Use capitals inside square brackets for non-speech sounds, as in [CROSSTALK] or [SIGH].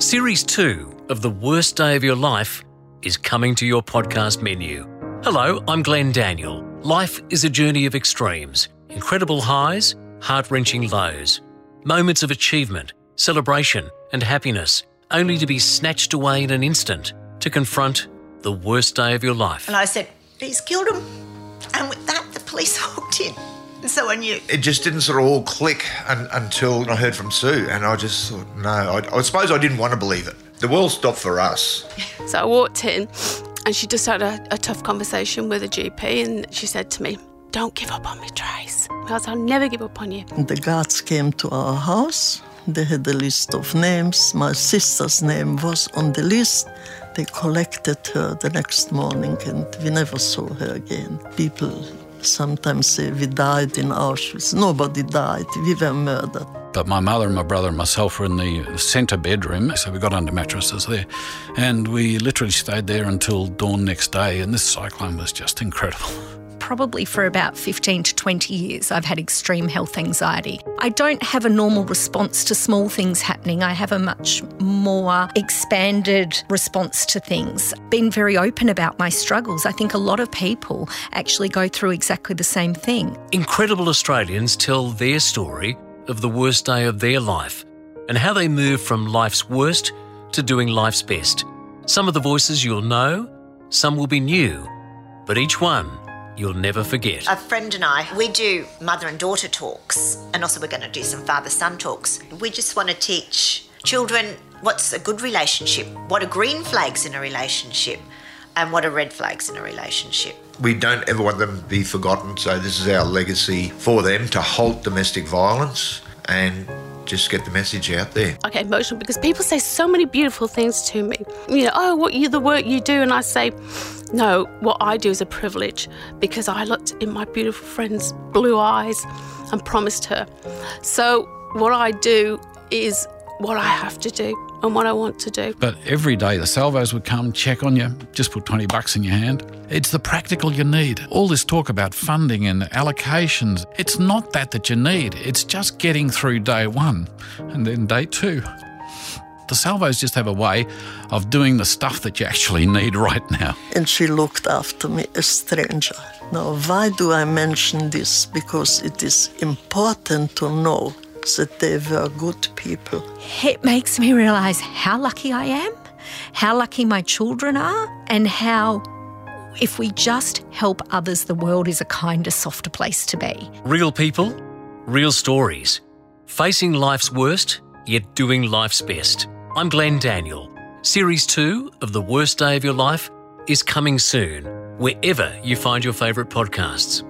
Series 2 of The Worst Day of Your Life is coming to your podcast menu. Hello, I'm Glenn Daniel. Life is a journey of extremes incredible highs, heart wrenching lows, moments of achievement, celebration, and happiness, only to be snatched away in an instant to confront the worst day of your life. And I said, He's killed him. And with that, the police [LAUGHS] walked in. And so I knew. It just didn't sort of all click un- until I heard from Sue, and I just thought, no, I, I suppose I didn't want to believe it. The world stopped for us. [LAUGHS] So I walked in and she just had a, a tough conversation with a GP and she said to me, Don't give up on me, Trace. I said, I'll never give up on you. The guards came to our house. They had a list of names. My sister's name was on the list. They collected her the next morning and we never saw her again. People sometimes we died in Auschwitz. Nobody died. We were murdered. But my mother and my brother and myself were in the centre bedroom, so we got under mattresses there. And we literally stayed there until dawn next day, and this cyclone was just incredible. Probably for about 15 to 20 years, I've had extreme health anxiety. I don't have a normal response to small things happening. I have a much more expanded response to things. Been very open about my struggles. I think a lot of people actually go through exactly the same thing. Incredible Australians tell their story of the worst day of their life and how they move from life's worst to doing life's best. Some of the voices you'll know, some will be new, but each one you'll never forget. A friend and I, we do mother and daughter talks, and also we're going to do some father son talks. We just want to teach children what's a good relationship, what are green flags in a relationship, and what are red flags in a relationship. We don't ever want them to be forgotten, so this is our legacy for them to halt domestic violence and just get the message out there. I get emotional because people say so many beautiful things to me. You know, oh, what you the work you do, and I say, no, what I do is a privilege because I looked in my beautiful friend's blue eyes and promised her. So what I do is what I have to do and what I want to do. But every day the salvos would come, check on you, just put 20 bucks in your hand. It's the practical you need. All this talk about funding and allocations, it's not that that you need. It's just getting through day one and then day two. The salvos just have a way of doing the stuff that you actually need right now. And she looked after me, a stranger. Now, why do I mention this? Because it is important to know that they were uh, good people. It makes me realise how lucky I am, how lucky my children are, and how if we just help others, the world is a kinder, softer place to be. Real people, real stories, facing life's worst, yet doing life's best. I'm Glenn Daniel. Series 2 of The Worst Day of Your Life is coming soon, wherever you find your favourite podcasts.